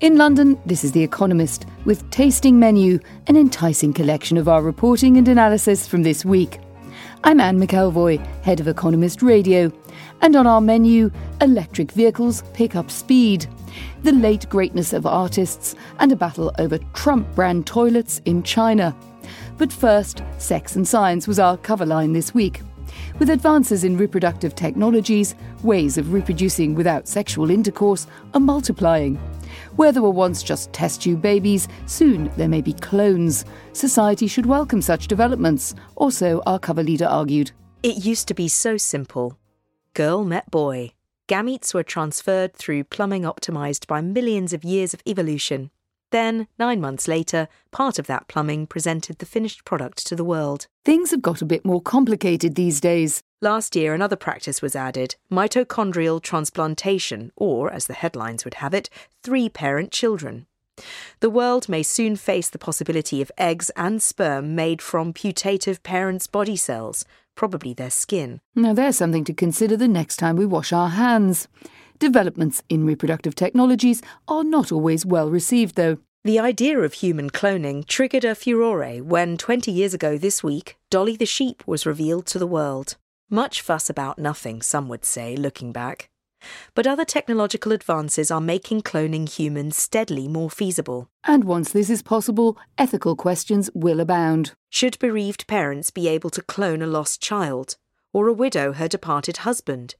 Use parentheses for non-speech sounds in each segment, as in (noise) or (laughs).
In London, this is The Economist with Tasting Menu, an enticing collection of our reporting and analysis from this week. I'm Anne McElvoy, head of Economist Radio, and on our menu, electric vehicles pick up speed, the late greatness of artists, and a battle over Trump brand toilets in China. But first, sex and science was our cover line this week. With advances in reproductive technologies, ways of reproducing without sexual intercourse are multiplying. Where there were once just test tube babies, soon there may be clones. Society should welcome such developments, also our cover leader argued. It used to be so simple. Girl met boy. Gametes were transferred through plumbing optimized by millions of years of evolution. Then, nine months later, part of that plumbing presented the finished product to the world. Things have got a bit more complicated these days. Last year, another practice was added mitochondrial transplantation, or, as the headlines would have it, three parent children. The world may soon face the possibility of eggs and sperm made from putative parents' body cells, probably their skin. Now, there's something to consider the next time we wash our hands. Developments in reproductive technologies are not always well received, though. The idea of human cloning triggered a furore when, 20 years ago this week, Dolly the sheep was revealed to the world. Much fuss about nothing, some would say, looking back. But other technological advances are making cloning humans steadily more feasible. And once this is possible, ethical questions will abound. Should bereaved parents be able to clone a lost child? Or a widow her departed husband?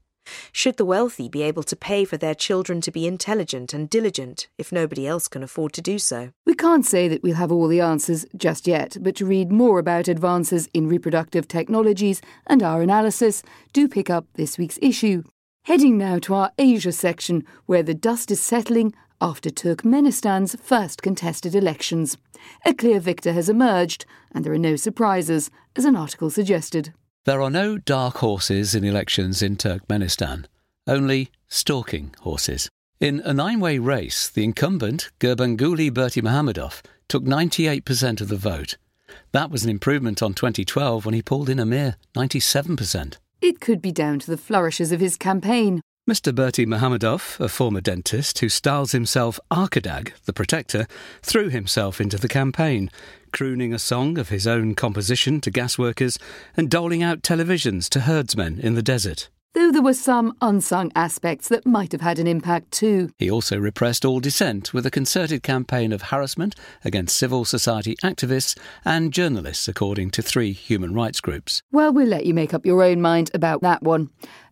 Should the wealthy be able to pay for their children to be intelligent and diligent if nobody else can afford to do so? We can't say that we'll have all the answers just yet, but to read more about advances in reproductive technologies and our analysis, do pick up this week's issue. Heading now to our Asia section, where the dust is settling after Turkmenistan's first contested elections. A clear victor has emerged, and there are no surprises, as an article suggested. There are no dark horses in elections in Turkmenistan, only stalking horses. In a nine way race, the incumbent, Gurbanguly Berdimuhamedov, took 98% of the vote. That was an improvement on 2012 when he pulled in a mere 97%. It could be down to the flourishes of his campaign. Mr. Berdimuhamedov, a former dentist who styles himself Arkadag, the protector, threw himself into the campaign, crooning a song of his own composition to gas workers and doling out televisions to herdsmen in the desert. Though there were some unsung aspects that might have had an impact too. He also repressed all dissent with a concerted campaign of harassment against civil society activists and journalists, according to three human rights groups. Well, we'll let you make up your own mind about that one.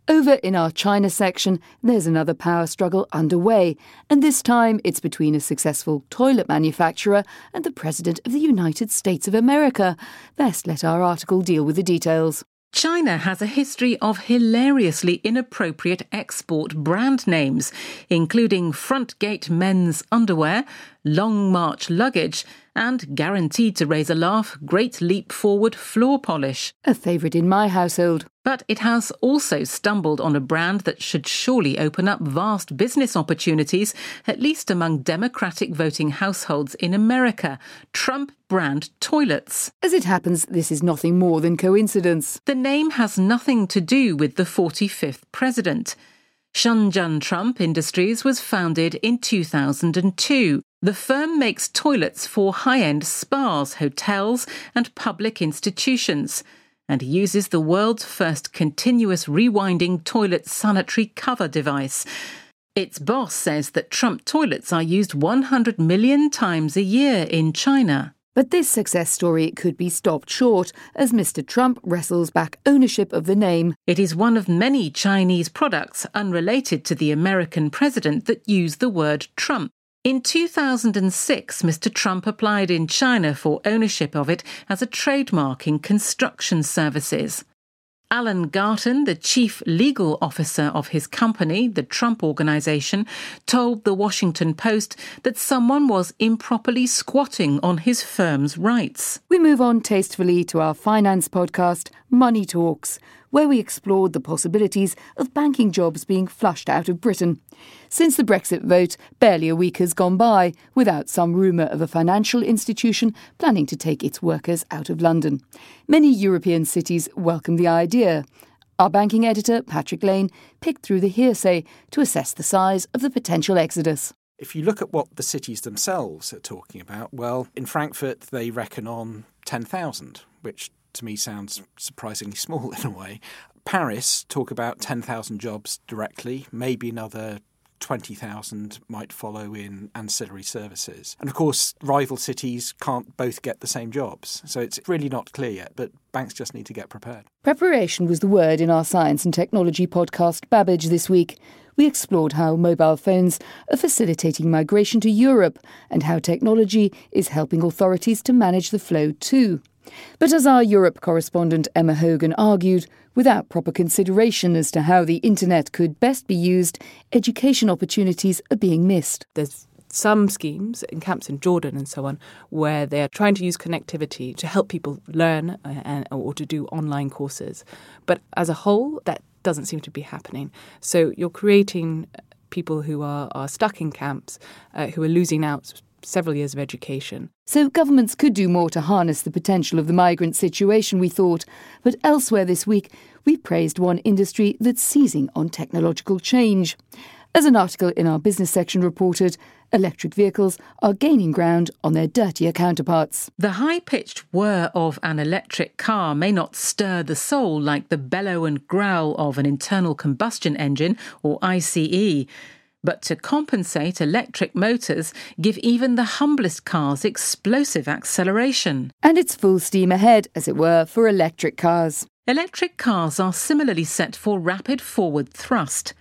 Over in our China section, there's another power struggle underway, and this time it's between a successful toilet manufacturer and the President of the United States of America. Best let our article deal with the details. China has a history of hilariously inappropriate export brand names, including Front Gate men's underwear, Long March luggage, and guaranteed to raise a laugh, Great Leap Forward floor polish. A favourite in my household. But it has also stumbled on a brand that should surely open up vast business opportunities, at least among Democratic voting households in America Trump brand toilets. As it happens, this is nothing more than coincidence. The name has nothing to do with the 45th president. Shenzhen Trump Industries was founded in 2002. The firm makes toilets for high end spas, hotels, and public institutions, and uses the world's first continuous rewinding toilet sanitary cover device. Its boss says that Trump toilets are used 100 million times a year in China. But this success story could be stopped short as Mr. Trump wrestles back ownership of the name. It is one of many Chinese products unrelated to the American president that use the word Trump. In 2006, Mr. Trump applied in China for ownership of it as a trademark in construction services. Alan Garten, the chief legal officer of his company, the Trump Organization, told the Washington Post that someone was improperly squatting on his firm's rights. We move on tastefully to our finance podcast, Money Talks, where we explored the possibilities of banking jobs being flushed out of Britain. Since the Brexit vote, barely a week has gone by without some rumour of a financial institution planning to take its workers out of London. Many European cities welcome the idea. Our banking editor, Patrick Lane, picked through the hearsay to assess the size of the potential exodus. If you look at what the cities themselves are talking about, well, in Frankfurt they reckon on 10,000, which to me sounds surprisingly (laughs) small in a way. Paris talk about 10,000 jobs directly, maybe another 20,000 might follow in ancillary services. And of course, rival cities can't both get the same jobs. So it's really not clear yet, but banks just need to get prepared. Preparation was the word in our science and technology podcast Babbage this week. We explored how mobile phones are facilitating migration to Europe and how technology is helping authorities to manage the flow too. But as our Europe correspondent Emma Hogan argued, without proper consideration as to how the internet could best be used, education opportunities are being missed. There's some schemes in camps in Jordan and so on where they are trying to use connectivity to help people learn uh, or to do online courses. But as a whole, that doesn't seem to be happening. So you're creating people who are, are stuck in camps, uh, who are losing out several years of education. So governments could do more to harness the potential of the migrant situation, we thought. But elsewhere this week, we praised one industry that's seizing on technological change. As an article in our business section reported, electric vehicles are gaining ground on their dirtier counterparts. The high pitched whir of an electric car may not stir the soul like the bellow and growl of an internal combustion engine or ICE. But to compensate, electric motors give even the humblest cars explosive acceleration. And it's full steam ahead, as it were, for electric cars. Electric cars are similarly set for rapid forward thrust.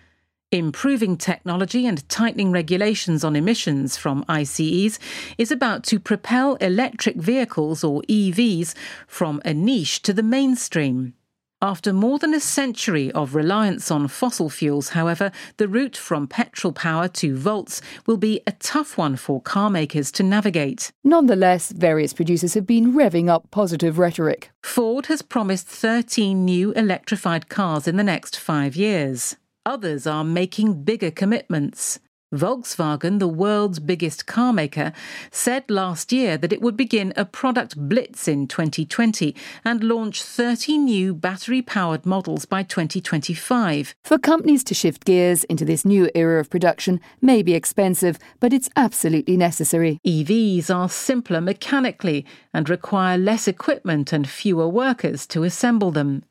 Improving technology and tightening regulations on emissions from ICEs is about to propel electric vehicles, or EVs, from a niche to the mainstream. After more than a century of reliance on fossil fuels, however, the route from petrol power to volts will be a tough one for car makers to navigate. Nonetheless, various producers have been revving up positive rhetoric. Ford has promised 13 new electrified cars in the next five years. Others are making bigger commitments. Volkswagen, the world's biggest car maker, said last year that it would begin a product blitz in 2020 and launch 30 new battery powered models by 2025. For companies to shift gears into this new era of production may be expensive, but it's absolutely necessary. EVs are simpler mechanically and require less equipment and fewer workers to assemble them.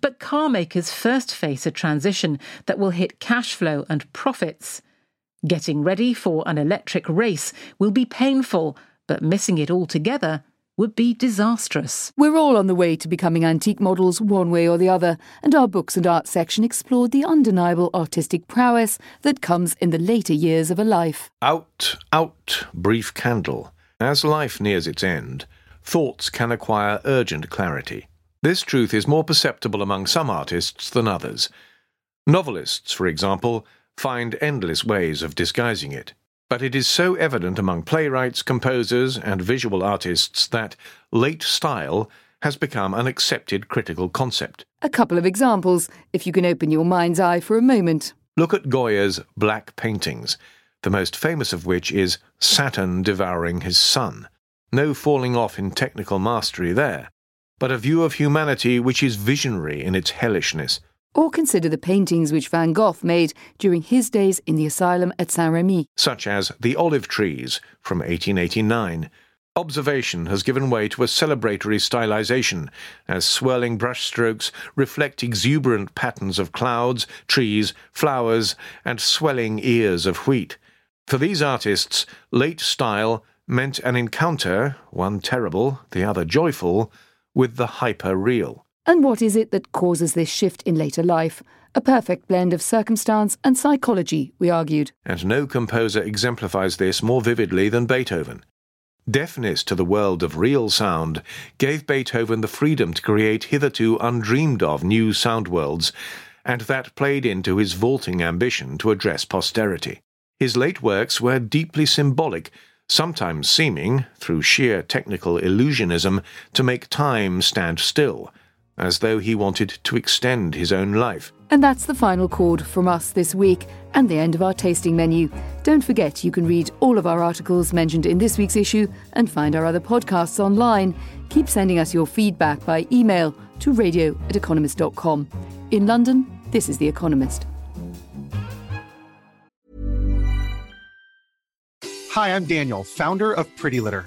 But car makers first face a transition that will hit cash flow and profits. Getting ready for an electric race will be painful, but missing it altogether would be disastrous. We're all on the way to becoming antique models one way or the other, and our books and art section explored the undeniable artistic prowess that comes in the later years of a life. Out, out, brief candle. As life nears its end, thoughts can acquire urgent clarity. This truth is more perceptible among some artists than others. Novelists, for example, find endless ways of disguising it. But it is so evident among playwrights, composers, and visual artists that late style has become an accepted critical concept. A couple of examples, if you can open your mind's eye for a moment. Look at Goya's black paintings, the most famous of which is Saturn devouring his son. No falling off in technical mastery there, but a view of humanity which is visionary in its hellishness or consider the paintings which Van Gogh made during his days in the asylum at Saint Remy. Such as The Olive Trees from 1889. Observation has given way to a celebratory stylization, as swirling brushstrokes reflect exuberant patterns of clouds, trees, flowers, and swelling ears of wheat. For these artists, late style meant an encounter, one terrible, the other joyful, with the hyper real. And what is it that causes this shift in later life? A perfect blend of circumstance and psychology, we argued. And no composer exemplifies this more vividly than Beethoven. Deafness to the world of real sound gave Beethoven the freedom to create hitherto undreamed of new sound worlds, and that played into his vaulting ambition to address posterity. His late works were deeply symbolic, sometimes seeming, through sheer technical illusionism, to make time stand still, as though he wanted to extend his own life. And that's the final chord from us this week and the end of our tasting menu. Don't forget you can read all of our articles mentioned in this week's issue and find our other podcasts online. Keep sending us your feedback by email to radio at economist.com. In London, this is The Economist. Hi, I'm Daniel, founder of Pretty Litter.